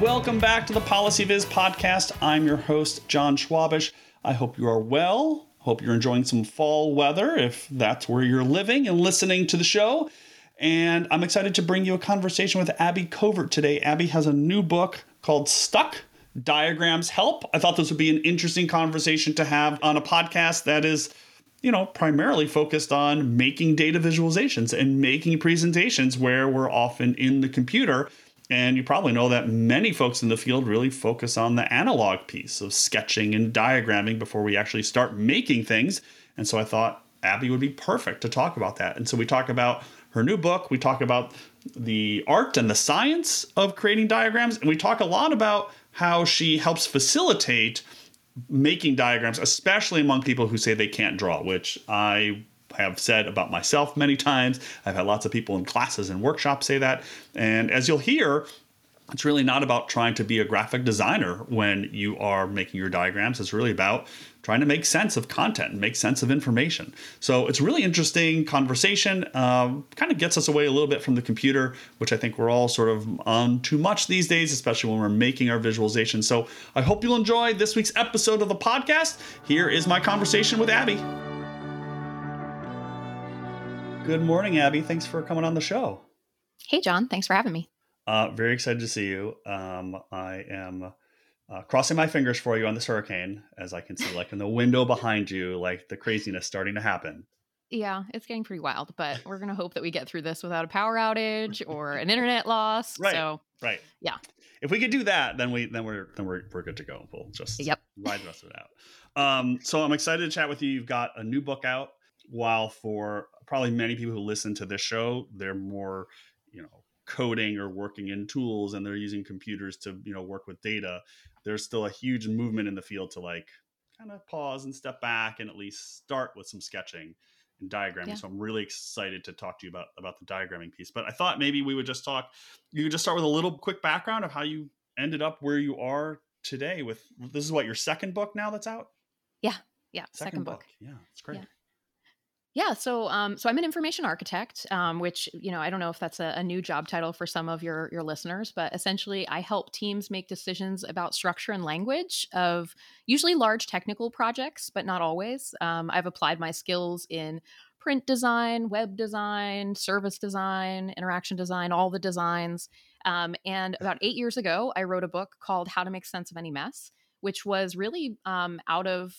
Welcome back to the PolicyViz podcast. I'm your host, Jon Schwabish. I hope you are well. Hope you're enjoying some fall weather if that's where you're living and listening to the show. And I'm excited to bring you a conversation with Abby Covert today. Abby has a new book called Stuck Diagrams Help. I thought this would be an interesting conversation to have on a podcast that is you know, primarily focused on making data visualizations and making presentations where we're often in the computer. And you probably know that many folks in the field really focus on the analog piece of sketching and diagramming before we actually start making things. And so I thought Abby would be perfect to talk about that. And so we talk about her new book, we talk about the art and the science of creating diagrams, and we talk a lot about how she helps facilitate making diagrams, especially among people who say they can't draw, which I have said about myself many times. I've had lots of people in classes and workshops say that. And as you'll hear, it's really not about trying to be a graphic designer when you are making your diagrams. It's really about trying to make sense of content and make sense of information. So it's really interesting conversation. Um, kind of gets us away a little bit from the computer, which I think we're all sort of on too much these days, especially when we're making our visualization. So I hope you'll enjoy this week's episode of the podcast. Here is my conversation with Abby. Good morning, Abby. Thanks for coming on the show. Hey, Jon. Thanks for having me. Uh, very excited to see you. Um, I am uh, crossing my fingers for you on this hurricane, as I can see, like in the window behind you, like the craziness starting to happen. Yeah, it's getting pretty wild, but we're gonna hope that we get through this without a power outage or an internet loss. Right. So, right. Yeah. If we could do that, then we then we're then we're we're good to go. We'll just yep. ride the rest of it out. Um, so I'm excited to chat with you. You've got a new book out. While for probably many people who listen to this show, they're more, you know, coding or working in tools and they're using computers to you know work with data there's still a huge movement in the field to like kind of pause and step back and at least start with some sketching and diagramming. Yeah. So I'm really excited to talk to you about about the diagramming piece. But I thought maybe we would just talk. You could just start with a little quick background of how you ended up where you are today. With this is what your second book now that's out. Yeah, yeah, second, second book. book. Yeah, it's great. Yeah. Yeah, so um, so I'm an information architect, um, which you know I don't know if that's a, a, new job title for some of your your listeners, but essentially I help teams make decisions about structure and language of usually large technical projects, but not always. Um, I've applied my skills in print design, web design, service design, interaction design, all the designs. Um, and about eight years ago, I wrote a book called How to Make Sense of Any Mess which was really um, out of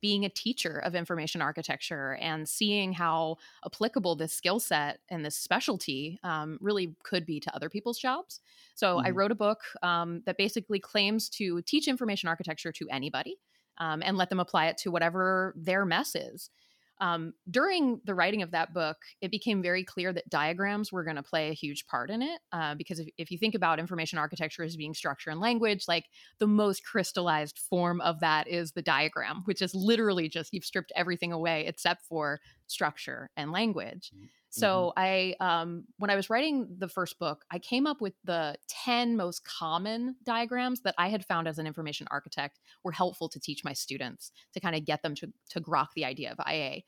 being a teacher of information architecture and seeing how applicable this skill set and this specialty um, really could be to other people's jobs. So mm-hmm. I wrote a book um, that basically claims to teach information architecture to anybody um, and let them apply it to whatever their mess is. Um, during the writing of that book, it became very clear that diagrams were going to play a huge part in it. Uh, because if, if you think about information architecture as being structure and language, like the most crystallized form of that is the diagram, which is literally just you've stripped everything away except for structure and language. Mm-hmm. So mm-hmm. I, um, when I was writing the first book, I came up with the ten most common diagrams that I had found as an information architect were helpful to teach my students to kind of get them to to grok the idea of IA.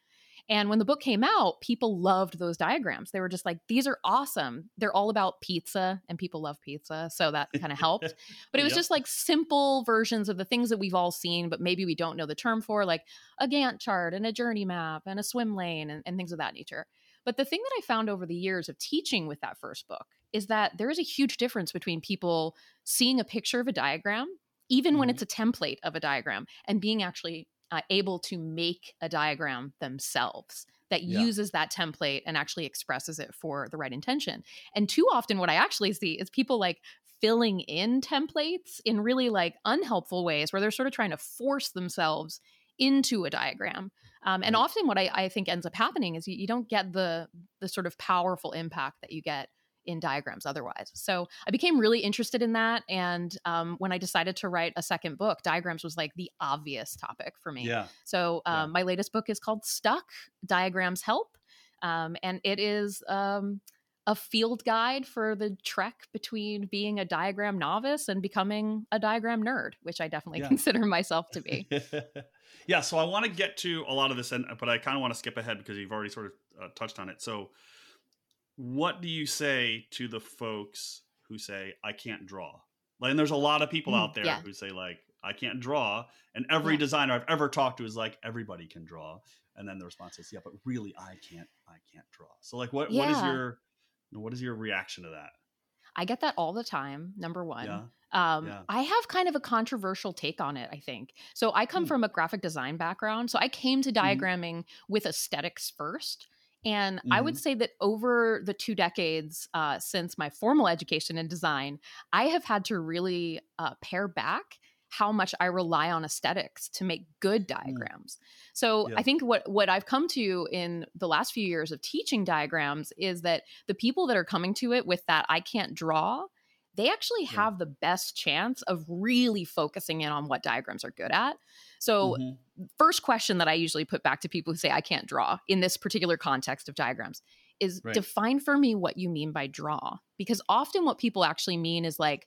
And when the book came out, people loved those diagrams. They were just like, these are awesome. They're all about pizza, and people love pizza. So that kind of helped. But it was yep. just like simple versions of the things that we've all seen, but maybe we don't know the term for, like a Gantt chart and a journey map and a swim lane and, and things of that nature. But the thing that I found over the years of teaching with that first book is that there is a huge difference between people seeing a picture of a diagram, even mm-hmm. when it's a template of a diagram, and being actually uh, able to make a diagram themselves that yeah. uses that template and actually expresses it for the right intention. And too often, what I actually see is people like filling in templates in really like unhelpful ways where they're sort of trying to force themselves into a diagram. Um, and often, what I, I, think ends up happening is you, you, don't get the the sort of powerful impact that you get in diagrams otherwise. So I became really interested in that, and um, when I decided to write a second book, diagrams was like the obvious topic for me. Yeah. So um, yeah. my latest book is called Stuck: Diagrams Help, um, and it is um, a field guide for the trek between being a diagram novice and becoming a diagram nerd, which I definitely yeah. consider myself to be. yeah, so I want to get to a lot of this, and but I kind of want to skip ahead because you've already sort of uh, touched on it. So, what do you say to the folks who say I can't draw? Like, and there's a lot of people Mm, out there yeah. who say like, I can't draw, and every Yeah. designer I've ever talked to is like, everybody can draw, and then the response is, yeah, but really, I can't, I can't draw. So like, what what is your what is your reaction to that? I get that all the time. Number one. Yeah, Um, Yeah. I have kind of a controversial take on it, I think. So I come Hmm. from a graphic design background. So I came to Mhm. diagramming with aesthetics first. And I would say that over the two decades uh, since my formal education in design, I have had to really uh, pare back how much I rely on aesthetics to make good diagrams. So Hmm. Yeah. I think what what I've come to in the last few years of teaching diagrams is that the people that are coming to it with that I can't draw, they actually Yeah. have the best chance of really focusing in on what diagrams are good at. So Mhm. first question that I usually put back to people who say I can't draw in this particular context of diagrams is Right. define for me what you mean by draw. Because often what people actually mean is like,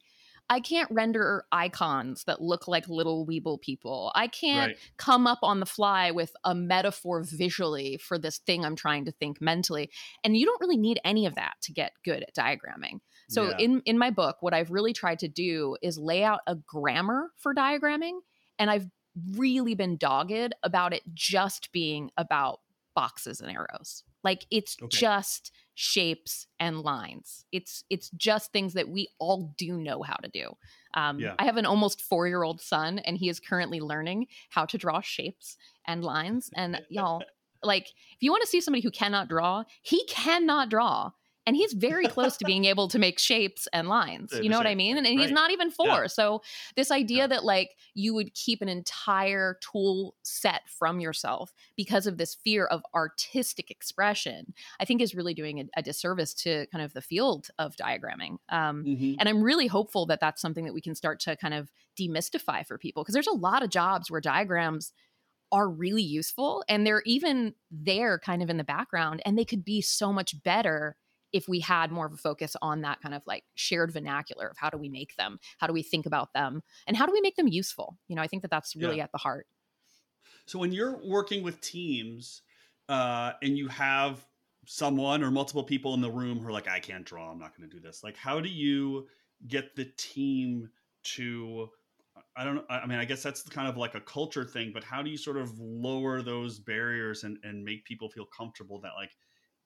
I can't render icons that look like little weeble people. I can't right, come up on the fly with a metaphor visually for this thing I'm trying to think mentally. And you don't really need any of that to get good at diagramming. So Yeah. in in my book, what I've really tried to do is lay out a grammar for diagramming. And I've really been dogged about it just being about boxes and arrows. Like it's Okay. just shapes and lines. It's it's just things that we all do know how to do. Um, Yeah. I have an almost four year old son, and he is currently learning how to draw shapes and lines. And y'all, like, if you want to see somebody who cannot draw, he cannot draw. And he's very close to being able to make shapes and lines. You know what I mean? And, right, he's not even four. Yeah. So this idea Yeah. that like you would keep an entire tool set from yourself because of this fear of artistic expression, I think is really doing a, a disservice to kind of the field of diagramming. Um, Mhm. and I'm really hopeful that that's something that we can start to kind of demystify for people because there's a lot of jobs where diagrams are really useful and they're even there kind of in the background and they could be so much better if we had more of a focus on that kind of like shared vernacular of how do we make them how do we think about them and how do we make them useful you know i think that that's really at the heart So when you're working with teams uh, and you have someone or multiple people in the room who are like, I can't draw, I'm not going to do this. Like, how do you get the team to? I don't. I I mean, I guess that's kind of like a culture thing, but how do you sort of lower those barriers and, and make people feel comfortable that like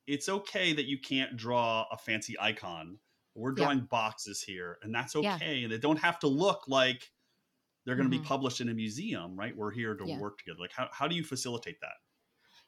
it's okay that you can't draw a fancy icon. We're Yeah. drawing boxes here, and that's Yeah. okay. And they don't have to look like they're going to Mhm. be published in a museum, right? We're here to Yeah. work together. Like, how, how do you facilitate that?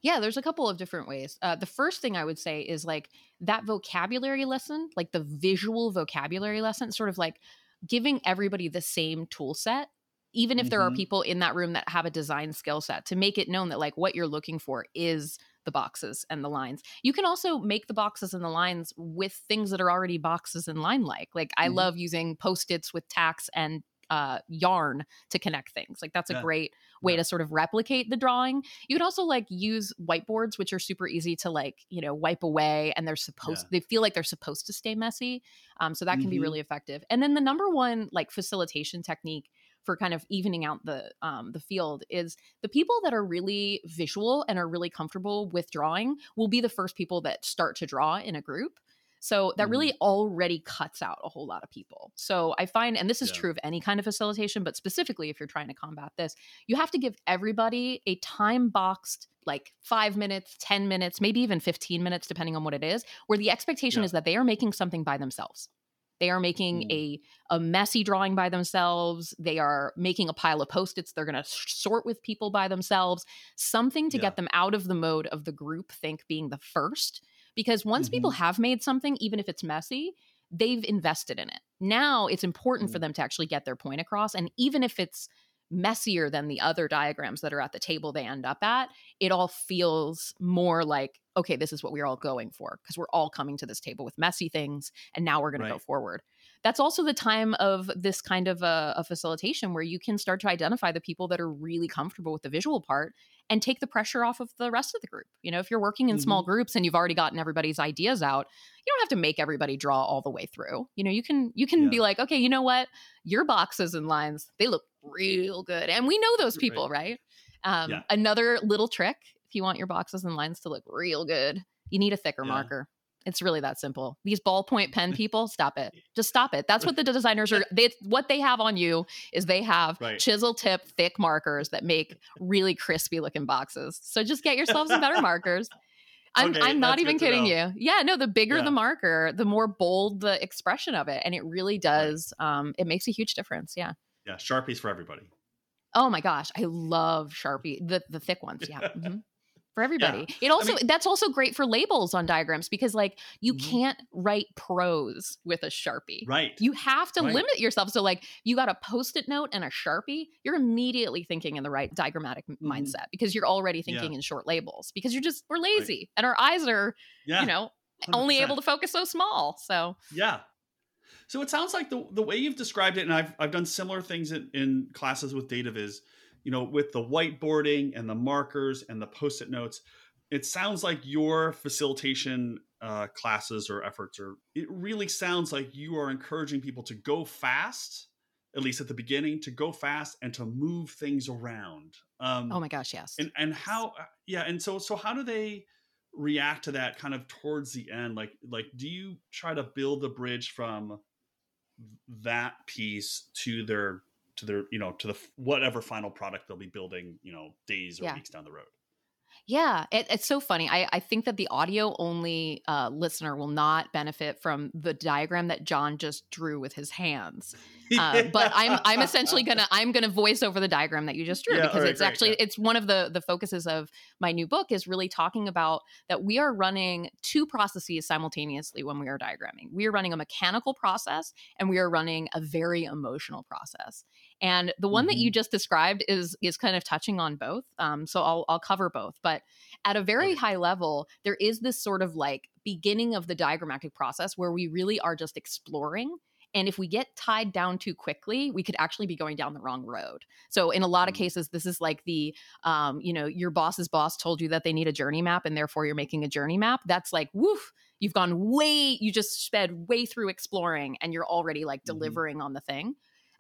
Yeah, there's a couple of different ways. Uh, the first thing I would say is like that vocabulary lesson, like the visual vocabulary lesson, sort of like giving everybody the same tool set, even if there are Mhm. people in that room that have a design skill set, to make it known that like what you're looking for is the boxes and the lines. You can also make the boxes and the lines with things that are already boxes and line like. Like I Mhm. love using post-its with tacks and uh, yarn to connect things. Like that's a Yeah. great way Yeah. to sort of replicate the drawing. You could also like use whiteboards, which are super easy to like, you know, wipe away and they're supposed Yeah. they feel like they're supposed to stay messy. Um, so that can be Mhm. really effective. And then the number one like facilitation technique for kind of evening out the um, the field is the people that are really visual and are really comfortable with drawing will be the first people that start to draw in a group. So that really already cuts out a whole lot of people. So I find, and this is Yeah. true of any kind of facilitation, but specifically if you're trying to combat this, you have to give everybody a time boxed like five minutes, 10 minutes, maybe even 15 minutes, depending on what it is, where the expectation Yeah. is that they are making something by themselves. They are making Mm. a a messy drawing by themselves. They are making a pile of post-its. They're going to sort with people by themselves. Something to Yeah. get them out of the mode of the group think being the first. Because once people Mhm. have made something, even if it's messy, they've invested in it. Now it's important for Mm. them to actually get their point across. And even if it's messier than the other diagrams that are at the table they end up at, it all feels more like, okay, this is what we're all going for because we're all coming to this table with messy things and now we're going to go forward. That's also the time of this kind of a, a facilitation where you can start to identify the people that are really comfortable with the visual part and take the pressure off of the rest of the group. You know, if you're working in small mm-hmm. groups and you've already gotten everybody's ideas out, you don't have to make everybody draw all the way through. You know, you can you can be like, okay, you know what? Your boxes and lines, they look real good. And we know those people, right? Um, Yeah. Another little trick, if you want your boxes and lines to look real good, you need a thicker Yeah. marker. It's really that simple. These ballpoint pen people, stop it. Just stop it. That's what the designers are. They what they have on you is they have Right. chisel tip thick markers that make really crispy looking boxes. So just get yourselves some better markers. I'm, Okay, I'm not even kidding you. Yeah, no, the bigger Yeah. the marker, the more bold the expression of it. And it really does, um, it makes a huge difference. Yeah. Yeah, Sharpies for everybody. Oh my gosh, I love Sharpie, the the thick ones. Yeah. mhm. For everybody. It also mean- that's also great for labels on diagrams because like you Mhm. can't write prose with a Sharpie. Right. You have to Right. limit yourself. So like you got a post-it note and a Sharpie, you're immediately thinking in the right diagrammatic m- Mhm. mindset because you're already Yeah. thinking in short labels because you're just we're lazy and our eyes are, yeah. you know, only 100%. able to focus so small. So Yeah. So it sounds like the the way you've described it, and I've I've done similar things in, in classes with DataViz, you know, with the whiteboarding and the markers and the post-it notes. It sounds like your facilitation uh, classes or efforts are. It really sounds like you are encouraging people to go fast, at least at the beginning, to go fast and to move things around. Um, oh my gosh, yes. and and how uh, yeah and so so how do they react to that kind of towards the end like like do you try to build the bridge from that piece to their to their you know to the whatever final product they'll be building you know days or Yeah. weeks down the road Yeah, it, it's so funny. I, I think that the audio only uh, listener will not benefit from the diagram that Jon just drew with his hands. Uh, But I'm I'm essentially gonna I'm gonna voice over the diagram that you just drew Yeah, because alright, it's great, actually yeah. it's one of the the focuses of my new book is really talking about that we are running two processes simultaneously when we are diagramming. We are running a mechanical process and we are running a very emotional process. And the one that you just described is is kind of touching on both. Um, so I'll I'll cover both. But at a very high level, there is this sort of like beginning of the diagrammatic process where we really are just exploring. And if we get tied down too quickly, we could actually be going down the wrong road. So in a lot of Mm. cases, this is like the, um, you know, your boss's boss told you that they need a journey map, and therefore you're making a journey map. That's like, woof, you've gone way, you just sped way through exploring, and you're already like Mhm. delivering on the thing.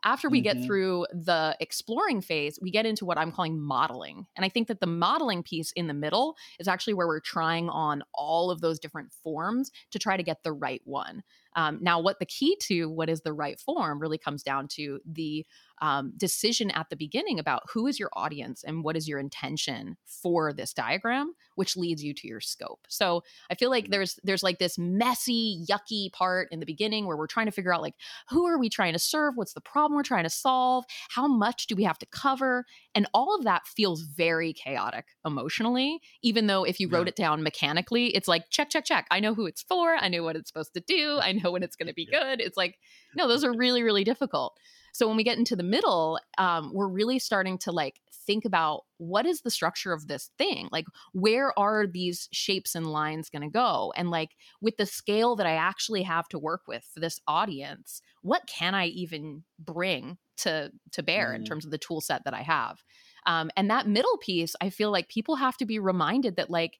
After we get Mhm. through the exploring phase, we get into what I'm calling modeling. And I think that the modeling piece in the middle is actually where we're trying on all of those different forms to try to get the right one. Um, now, what the key to what is the right form really comes down to the um, decision at the beginning about who is your audience and what is your intention for this diagram, which leads you to your scope. So I feel like Mhm. there's there's like this messy, yucky part in the beginning where we're trying to figure out like who are we trying to serve, what's the problem we're trying to solve, how much do we have to cover, and all of that feels very chaotic emotionally. Even though if you wrote Yeah. it down mechanically, it's like check, check, check. I know who it's for. I know what it's supposed to do. I know when it's going to be Yeah. good. It's like no, those are really, really difficult. So when we get into the middle, um, we're really starting to like think about what is the structure of this thing? Like, where are these shapes and lines going to go? And like, with the scale that I actually have to work with for this audience, what can I even bring to to bear in Mm. terms of the tool set that I have? Um, and that middle piece, I feel like people have to be reminded that like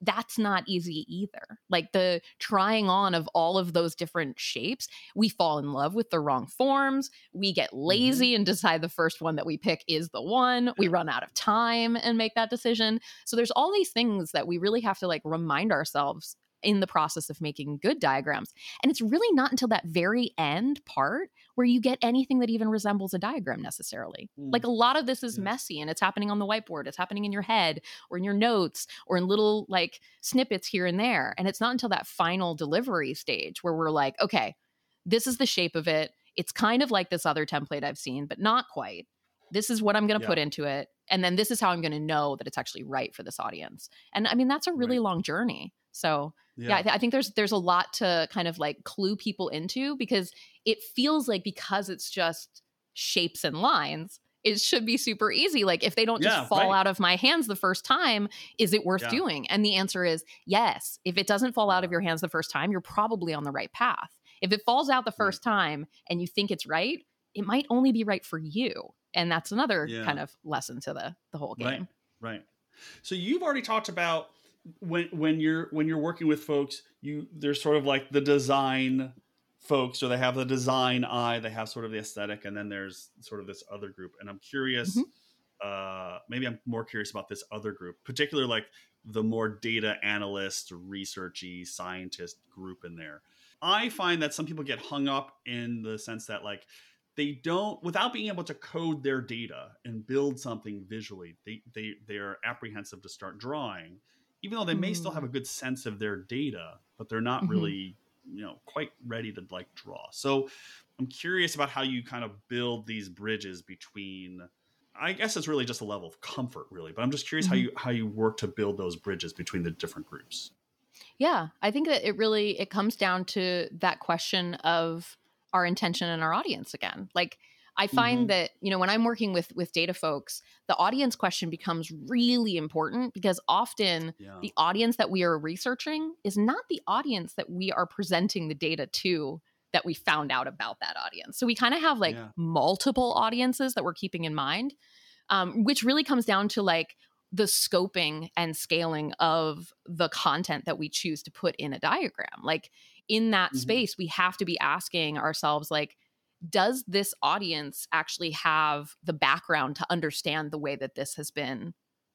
that's not easy either. Like the trying on of all of those different shapes, we fall in love with the wrong forms. We get mm-hmm. lazy and decide the first one that we pick is the one. We run out of time and make that decision. So there's all these things that we really have to like remind ourselves in the process of making good diagrams. And it's really not until that very end part where you get anything that even resembles a diagram necessarily. Mm. Like a lot of this is Yeah. messy and it's happening on the whiteboard, it's happening in your head or in your notes or in little like snippets here and there. And it's not until that final delivery stage where we're like, okay, this is the shape of it. It's kind of like this other template I've seen, but not quite. This is what I'm going to Yeah. put into it. And then this is how I'm going to know that it's actually right for this audience. And I mean, that's a really Right. long journey. So yeah, I, th- I think there's there's a lot to kind of like clue people into because it feels like because it's just shapes and lines it should be super easy like if they don't just Yeah, fall right. out of my hands the first time is it worth Yeah. doing and the answer is yes if it doesn't fall out of your hands the first time you're probably on the right path if it falls out the first time and you think it's right it might only be right for you and that's another Yeah. kind of lesson to the the whole game Right. Right. So you've already talked about when when you're when you're working with folks, you there's sort of like the design folks, or they have the design eye, they have sort of the aesthetic, and then there's sort of this other group. And I'm curious, Mhm. uh, maybe I'm more curious about this other group, particularly like the more data analyst, researchy scientist group in there. I find that some people get hung up in the sense that like they don't without being able to code their data and build something visually, they they they're apprehensive to start drawing, even though they may still have a mm. good sense of their data, but they're not mm-hmm. really you know quite ready to like draw. So I'm curious about how you kind of build these bridges between I guess it's really just a level of comfort, really. But I'm just curious mm-hmm. how you how you work to build those bridges between the different groups. Yeah, I think that it really it comes down to that question of our intention and our audience again. Like I find mm-hmm. that you know when I'm working with with data folks, the audience question becomes really important because often yeah. the audience that we are researching is not the audience that we are presenting the data to that we found out about that audience. So we kind of have like yeah. multiple audiences that we're keeping in mind, um, which really comes down to like the scoping and scaling of the content that we choose to put in a diagram. Like in that mm-hmm. space, we have to be asking ourselves, like, does this audience actually have the background to understand the way that this has been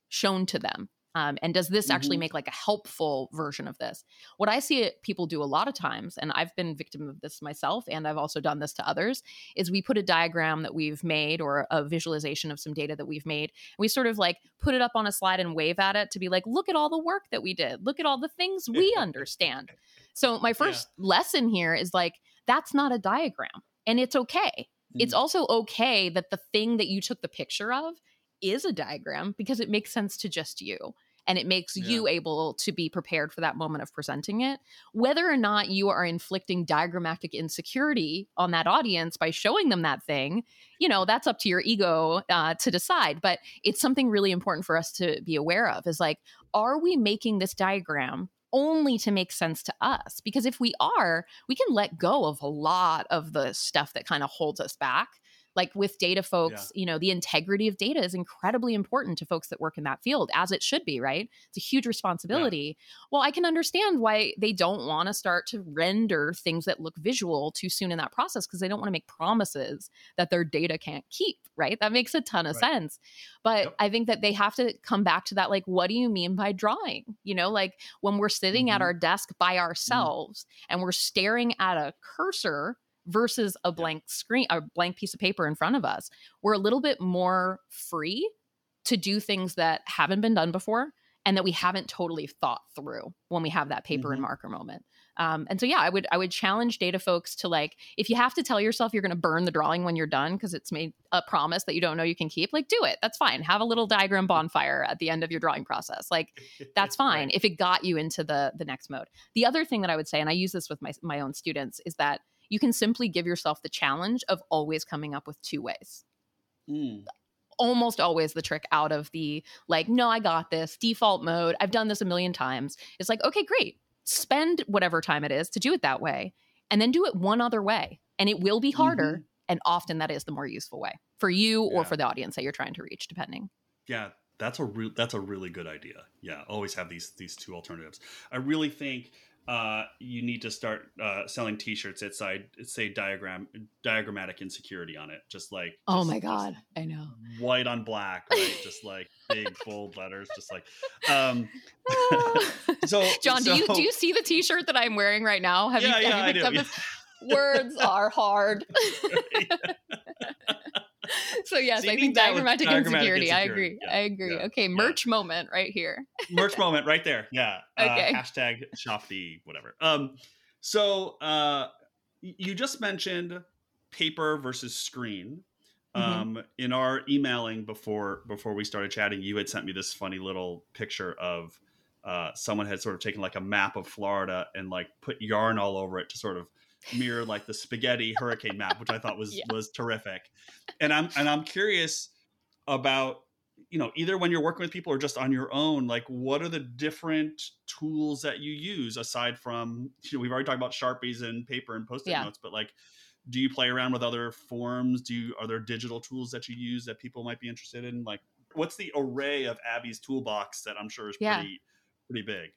shown to them? Um, and does this mm-hmm. actually make like a helpful version of this? What I see people do a lot of times, and I've been victim of this myself, and I've also done this to others, is we put a diagram that we've made or a visualization of some data that we've made. we sort of like put it up on a slide and wave at it to be like, look at all the work that we did. Look at all the things we understand. So my first yeah. lesson here is like, that's not a diagram, and it's okay. Mm-hmm. It's also okay that the thing that you took the picture of is a diagram because it makes sense to just you and it makes yeah. you able to be prepared for that moment of presenting it. Whether or not you are inflicting diagrammatic insecurity on that audience by showing them that thing, you know, that's up to your ego uh, to decide. But it's something really important for us to be aware of is like, are we making this diagram only to make sense to us. Because if we are, we can let go of a lot of the stuff that kind of holds us back like with data folks yeah. you know the integrity of data is incredibly important to folks that work in that field as it should be right it's a huge responsibility yeah. well i can understand why they don't want to start to render things that look visual too soon in that process because they don't want to make promises that their data can't keep right that makes a ton of right. sense but yep. i think that they have to come back to that like what do you mean by drawing you know like when we're sitting mm-hmm. at our desk by mm-hmm. ourselves mm-hmm. and we're staring at a cursor versus a blank screen, a blank piece of paper in front of us. We're a little bit more free to do things that haven't been done before and that we haven't totally thought through when we have that paper mm-hmm. and marker moment. Um, and so yeah, I would I would challenge data folks to like if you have to tell yourself you're going to burn the drawing when you're done because it's made a promise that you don't know you can keep, like do it. That's fine. Have a little diagram bonfire at the end of your drawing process. Like that's fine right. if it got you into the the next mode. The other thing that I would say, and I use this with my my own students, is that you can simply give yourself the challenge of always coming up with two ways. Mm. Almost always the trick out of the like, no, I got this default mode. I've done this a million times. It's like, okay, great. Spend whatever time it is to do it that way and then do it one other way. And it will be harder. Mm-hmm. And often that is the more useful way for you or yeah. for the audience that you're trying to reach, depending. Yeah, that's a re- that's a really good idea. Yeah, always have these these two alternatives. I really think uh, you need to start uh, selling T-shirts that say say diagram diagrammatic insecurity on it, just like oh my god, I know white on black, right? just like big bold letters, just like. Um, so, Jon, so, do you do you see the T-shirt that I'm wearing right now? Have yeah, you, yeah, have you I do. Yeah. Words are hard. so yes, I think diagrammatic, diagrammatic insecurity. insecurity. I agree. Yeah. I agree. Yeah. Okay, merch yeah. moment right here. merch moment right there. Yeah. Uh, okay. Uh, hashtag shop the whatever. Um, so uh, you just mentioned paper versus screen. Mm-hmm. Um, mm-hmm. in our emailing before before we started chatting, you had sent me this funny little picture of uh, someone had sort of taken like a map of Florida and like put yarn all over it to sort of mirror like the spaghetti hurricane map, which I thought was yeah. was terrific. And I'm and I'm curious about you know either when you're working with people or just on your own like what are the different tools that you use aside from you know, we've already talked about sharpies and paper and post-it yeah. notes but like do you play around with other forms do you are there digital tools that you use that people might be interested in like what's the array of abby's toolbox that i'm sure is yeah. pretty pretty big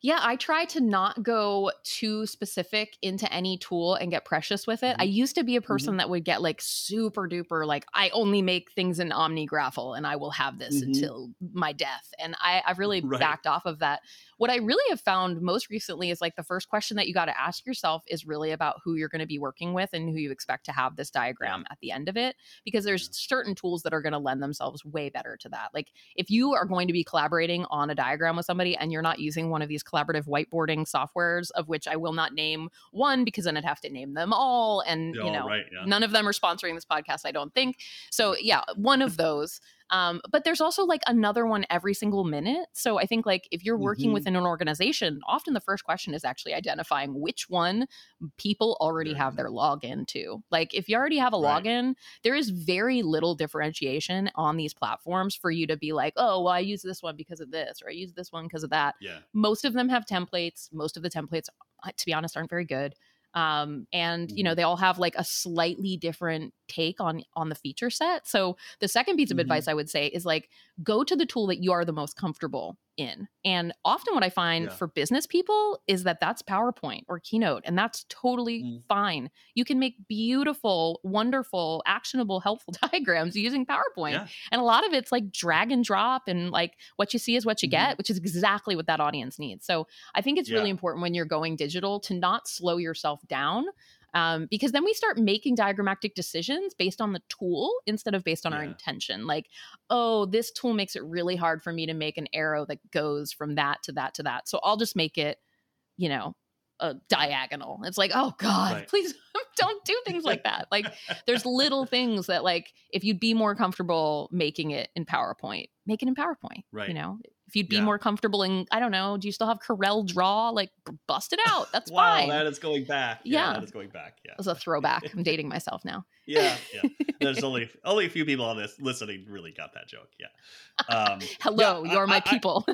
Yeah, I try to not go too specific into any tool and get precious with it. Mm-hmm. I used to be a person mm-hmm. that would get like super duper, like, I only make things in OmniGraffle and I will have this mm-hmm. until my death. And I, I've really right. backed off of that. What I really have found most recently is like the first question that you got to ask yourself is really about who you're going to be working with and who you expect to have this diagram at the end of it. Because there's certain tools that are going to lend themselves way better to that. Like if you are going to be collaborating on a diagram with somebody and you're not using one of these collaborative whiteboarding softwares, of which I will not name one because then I'd have to name them all. And, you know, right, yeah. none of them are sponsoring this podcast, I don't think. So, yeah, one of those. Um, but there's also like another one every single minute. So I think like if you're working mm-hmm. within an organization, often the first question is actually identifying which one people already have their login to. Like if you already have a right. login, there is very little differentiation on these platforms for you to be like, oh, well, I use this one because of this, or I use this one because of that. Yeah. Most of them have templates. Most of the templates, uh, to be honest, aren't very good um, and you know mm-hmm. they all have like a slightly different take on on the feature set so the second piece of mm-hmm. advice i would say is like go to the tool that you are the most comfortable in and often what i find yeah. for business people is that that's powerpoint or keynote and that's totally mm. fine you can make beautiful wonderful actionable helpful diagrams using powerpoint yeah. and a lot of it's like drag and drop and like what you see is what you mm-hmm. get which is exactly what that audience needs so i think it's yeah. really important when you're going digital to not slow yourself down um, because then we start making diagrammatic decisions based on the tool instead of based on yeah. our intention. Like, oh, this tool makes it really hard for me to make an arrow that goes from that to that to that. So I'll just make it, you know, a diagonal. It's like, oh God, right. please don't do things like that. Like there's little things that like if you'd be more comfortable making it in PowerPoint, make it in PowerPoint. Right. You know, if you'd be yeah. more comfortable in, I don't know, do you still have Corel Draw? Like bust it out. That's wow, fine. that is going back. Yeah, yeah. that is going back. Yeah. it's a throwback. I'm dating myself now. yeah, yeah. There's only only a few people on this listening really got that joke. Yeah. Um, Hello, yeah, you're I, my I, people.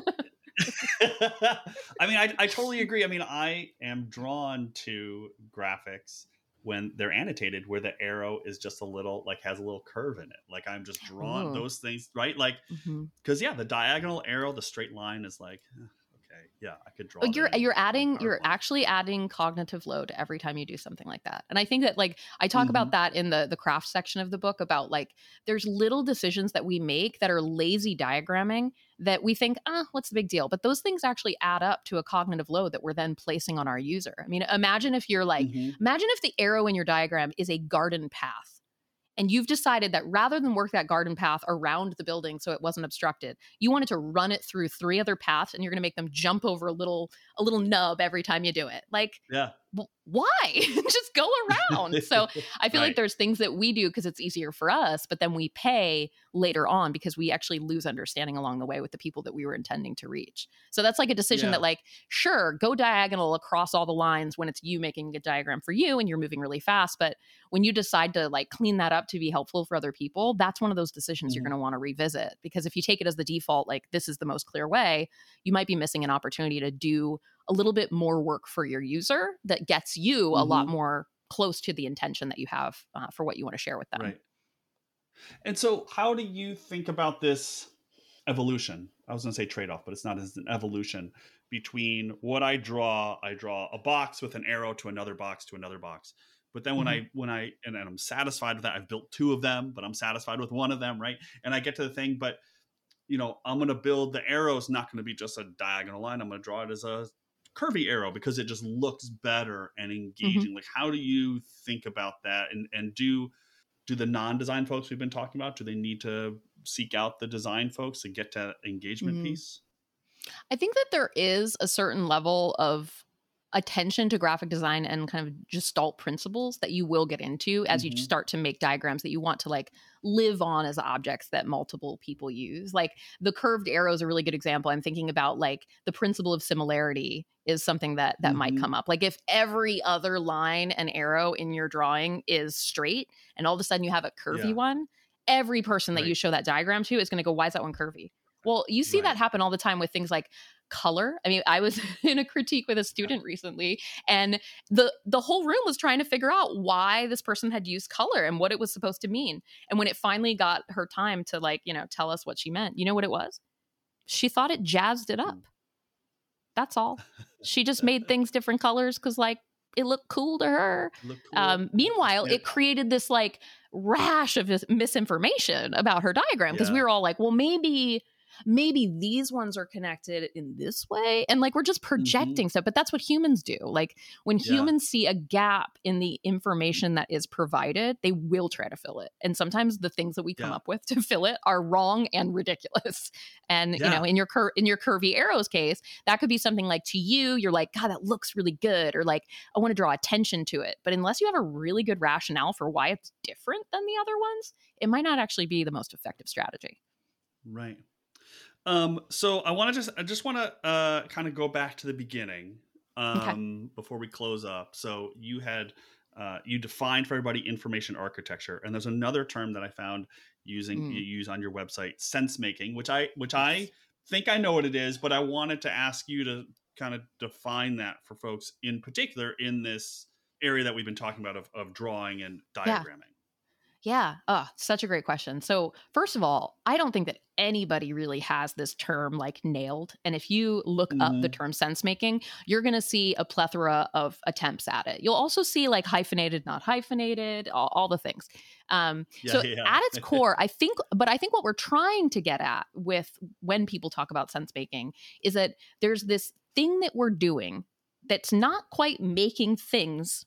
I mean, I, I totally agree. I mean, I am drawn to graphics when they're annotated where the arrow is just a little like has a little curve in it. Like i'm just drawn those things right? Like because mm-hmm. yeah the diagonal arrow the straight line is like eh, okay yeah i could draw you're you're adding you're actually adding cognitive load every time you do something like that. And i think that like i talk mm-hmm. about that in the the craft section of the book about like there's little decisions that we make that are lazy diagramming that we think, ah, what's the big deal? But those things actually add up to a cognitive load that we're then placing on our user. I mean, imagine if you're like, mm-hmm. imagine if the arrow in your diagram is a garden path and you've decided that rather than work that garden path around the building so it wasn't obstructed you wanted to run it through three other paths and you're going to make them jump over a little a little nub every time you do it like yeah why just go around so i feel right. like there's things that we do because it's easier for us but then we pay later on because we actually lose understanding along the way with the people that we were intending to reach so that's like a decision yeah. that like sure go diagonal across all the lines when it's you making a diagram for you and you're moving really fast but when you decide to like clean that up to be helpful for other people that's one of those decisions mm-hmm. you're going to want to revisit because if you take it as the default like this is the most clear way you might be missing an opportunity to do a little bit more work for your user that gets you mm-hmm. a lot mm-hmm. more close to the intention that you have uh, for what you want to share with them. Right. And so, how do you think about this evolution? I was going to say trade off, but it's not as an evolution between what I draw. I draw a box with an arrow to another box to another box. But then when mm-hmm. I when I and, and I'm satisfied with that, I've built two of them, but I'm satisfied with one of them, right? And I get to the thing, but you know, I'm going to build the arrow is not going to be just a diagonal line. I'm going to draw it as a curvy arrow because it just looks better and mm-hmm. engaging. Mm-hmm. Like, how do you think about that? And and do do the non-design folks we've been talking about do they need to seek out the design folks to get to that engagement mm-hmm. piece? I think that there is a certain level of attention to graphic design and kind of gestalt principles that you will get into as mm-hmm. you start to make diagrams that you want to like live on as objects that multiple people use. Like the curved arrow is a really good example. I'm thinking about like the principle of similarity is something that that mm-hmm. might come up. Like if every other line and arrow in your drawing is straight and all of a sudden you have a curvy yeah. one, every person that right. you show that diagram to is going to go why is that one curvy? Well, you see right. that happen all the time with things like color. I mean, I was in a critique with a student recently and the the whole room was trying to figure out why this person had used color and what it was supposed to mean. And when it finally got her time to like, you know, tell us what she meant, you know what it was? She thought it jazzed it up. That's all. She just made things different colors because, like, it looked cool to her. Cool. Um, meanwhile, it created this like rash of misinformation about her diagram because yeah. we were all like, well, maybe maybe these ones are connected in this way and like we're just projecting mm-hmm. stuff but that's what humans do like when yeah. humans see a gap in the information that is provided they will try to fill it and sometimes the things that we come yeah. up with to fill it are wrong and ridiculous and yeah. you know in your cur- in your curvy arrows case that could be something like to you you're like god that looks really good or like i want to draw attention to it but unless you have a really good rationale for why it's different than the other ones it might not actually be the most effective strategy right um, so I want to just I just want to uh, kind of go back to the beginning um, okay. before we close up. So you had uh, you defined for everybody information architecture, and there's another term that I found using mm. you use on your website, sense making, which I which I think I know what it is, but I wanted to ask you to kind of define that for folks in particular in this area that we've been talking about of, of drawing and diagramming. Yeah. Oh, such a great question. So, first of all, I don't think that anybody really has this term like nailed. And if you look mm-hmm. up the mm-hmm. term sense making, you're going to see a plethora of attempts at it. You'll also see like hyphenated, not hyphenated, all, all the things. Um, yeah, so, yeah. at its core, I think, but I think what we're trying to get at with when people talk about sense making is that there's this thing that we're doing that's not quite making things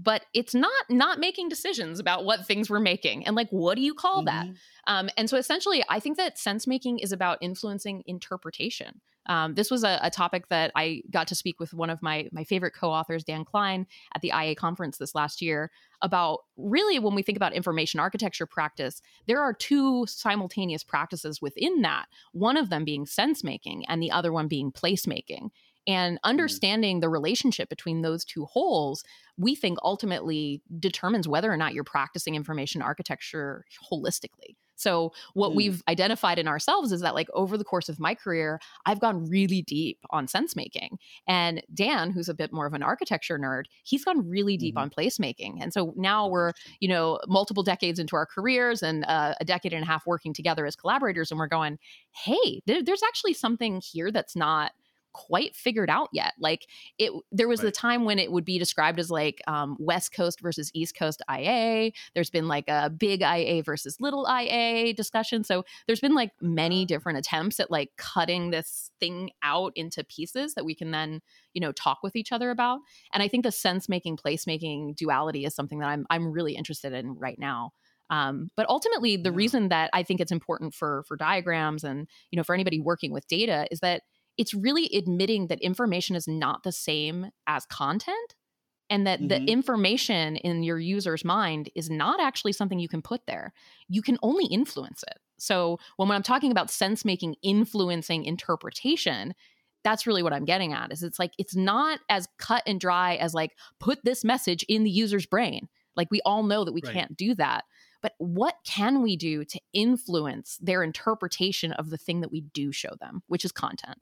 but it's not not making decisions about what things we're making and like what do you call mm-hmm. that um, and so essentially i think that sense making is about influencing interpretation. Um, this was a, a, topic that i got to speak with one of my my favorite co-authors dan klyn at the ia conference this last year about really when we think about information architecture practice there are two simultaneous practices within that one of them being sense making and the other one being placemaking and mm-hmm. understanding the relationship between those two wholes, we think ultimately determines whether or not you're practicing information architecture holistically. So, what mm. we've identified in ourselves is that, like, over the course of my career, I've gone really deep on sense making. And Dan, who's a bit more of an architecture nerd, he's gone really deep mm-hmm. on placemaking. And so now we're, you know, multiple decades into our careers and uh, a decade and a half working together as collaborators. And we're going, hey, there, there's actually something here that's not quite figured out yet. Like it, there was right. a time when it would be described as like um, West Coast versus East Coast IA. There's been like a big IA versus little IA discussion. So there's been like many different attempts at like cutting this thing out into pieces that we can then you know talk with each other about. And I think the sense making placemaking duality is something that I'm I'm really interested in right now. Um, but ultimately, the yeah. reason that I think it's important for for diagrams and you know for anybody working with data is that it's really admitting that information is not the same as content and that mm-hmm. the information in your user's mind is not actually something you can put there. You can only influence it. So when, when I'm talking about sense making influencing interpretation, that's really what I'm getting at is it's like it's not as cut and dry as like put this message in the user's brain. Like we all know that we right. can't do that. But what can we do to influence their interpretation of the thing that we do show them, which is content?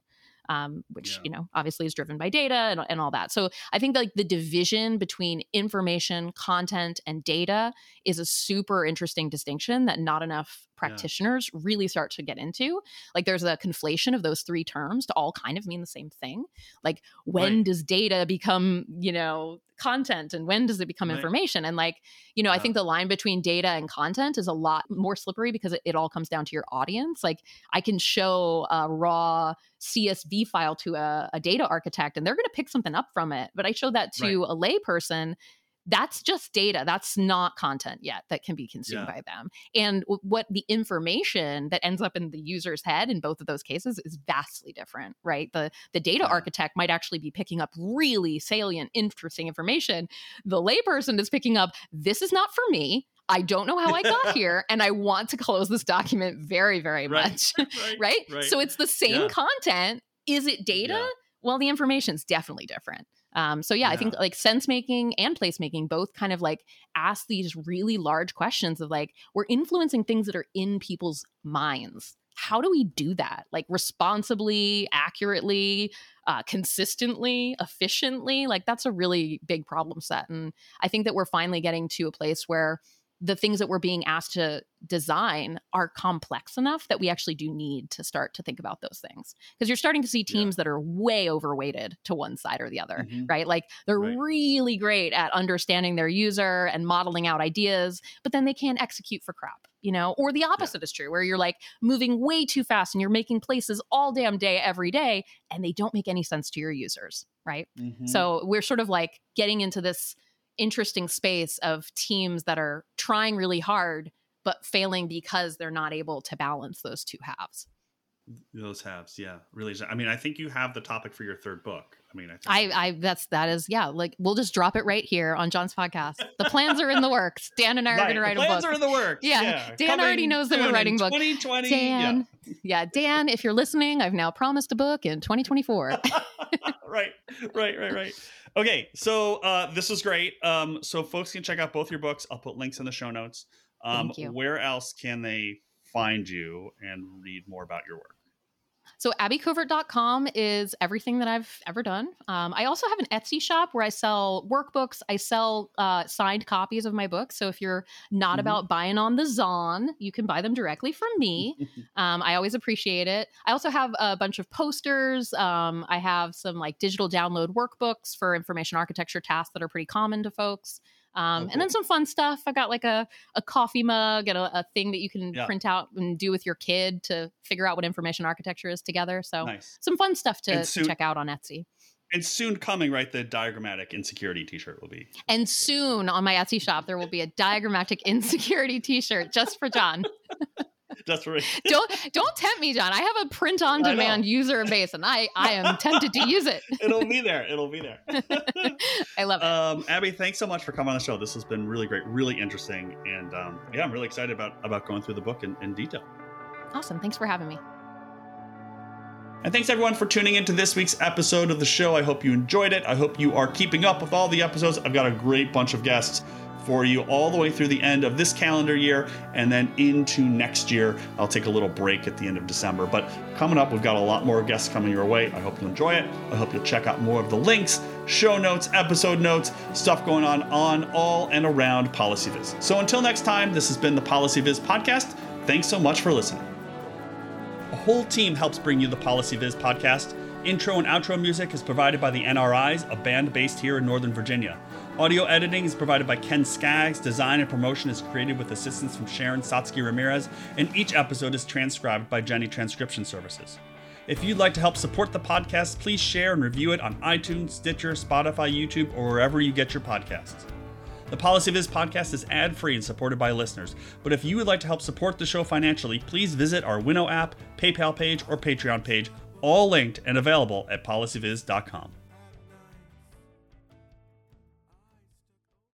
Um, which yeah. you know obviously is driven by data and, and all that. So I think like the division between information, content, and data is a super interesting distinction that not enough practitioners yeah. really start to get into. Like there's a conflation of those three terms to all kind of mean the same thing. Like when right. does data become, you know, content and when does it become right. information? And like, you know, yeah. I think the line between data and content is a lot more slippery because it, it all comes down to your audience. Like I can show a raw CSV file to a, a data architect and they're going to pick something up from it. But I show that to right. a layperson that's just data. That's not content yet that can be consumed yeah. by them. And w- what the information that ends up in the user's head in both of those cases is vastly different, right? The the data yeah. architect might actually be picking up really salient, interesting information. The layperson is picking up, this is not for me. I don't know how I got here, and I want to close this document very, very right. much. right. right? right? So it's the same yeah. content. Is it data? Well, the information is definitely different. Um, so yeah, yeah, I think like sense making and placemaking both kind of like ask these really large questions of like we're influencing things that are in people's minds. How do we do that? Like responsibly, accurately, uh, consistently, efficiently? Like that's a really big problem set. And I think that we're finally getting to a place where the things that we're being asked to design are complex enough that we actually do need to start to think about those things because you're starting to see teams yeah. that are way overweighted to one side or the other mm-hmm. right like they're right. really great at understanding their user and modeling out ideas but then they can't execute for crap you know or the opposite yeah. is true where you're like moving way too fast and you're making places all damn day every day and they don't make any sense to your users right mm-hmm. so we're sort of like getting into this interesting space of teams that are trying really hard but failing because they're not able to balance those two halves those halves yeah really i mean i think you have the topic for your third book i mean i think I, I that's that is yeah like we'll just drop it right here on Jon's podcast the plans are in the works dan and i are right. going to write a book. a plans book are in the works yeah, yeah. dan Coming already knows that we're writing book 2020 dan yeah. yeah dan if you're listening i've now promised a book in 2024 right right right right Okay, so uh, this was great. Um, so folks can check out both your books. I'll put links in the show notes. Um, Thank you. Where else can they find you and read more about your work? So abbycovert.com is everything that I've ever done. Um, I also have an Etsy shop where I sell workbooks. I sell uh, signed copies of my books. So if you're not mm-hmm. about buying on the Zon, you can buy them directly from me. um, I always appreciate it. I also have a bunch of posters. Um, I have some like digital download workbooks for information architecture tasks that are pretty common to folks. Um, okay. And then some fun stuff. I got like a, a coffee mug and a, a thing that you can yeah. print out and do with your kid to figure out what information architecture is together. So nice. some fun stuff to, soon, to check out on Etsy. And soon coming, right? The diagrammatic insecurity T-shirt will be. And soon on my Etsy shop, there will be a diagrammatic insecurity T-shirt just for Jon. That's right. don't don't tempt me, Jon. I have a print on demand user base, and I I am tempted to use it. It'll be there. It'll be there. I love it. Um, Abby, thanks so much for coming on the show. This has been really great, really interesting, and um, yeah, I'm really excited about about going through the book in, in detail. Awesome. Thanks for having me. And thanks everyone for tuning into this week's episode of the show. I hope you enjoyed it. I hope you are keeping up with all the episodes. I've got a great bunch of guests for you all the way through the end of this calendar year and then into next year. I'll take a little break at the end of December. But coming up, we've got a lot more guests coming your way. I hope you enjoy it. I hope you'll check out more of the links, show notes, episode notes, stuff going on on all and around PolicyViz. So until next time, this has been the PolicyViz podcast. Thanks so much for listening. A whole team helps bring you the PolicyViz podcast. Intro and outro music is provided by the NRIs, a band based here in Northern Virginia. Audio editing is provided by Ken Skaggs. Design and promotion is created with assistance from Sharon Sotsky Remirez, and each episode is transcribed by Jenny Transcription Services. If you'd like to help support the podcast, please share and review it on iTunes, Stitcher, Spotify, YouTube, or wherever you get your podcasts. The PolicyViz podcast is ad free and supported by listeners. But if you would like to help support the show financially, please visit our Venmo app, PayPal page, or Patreon page, all linked and available at policyviz.com.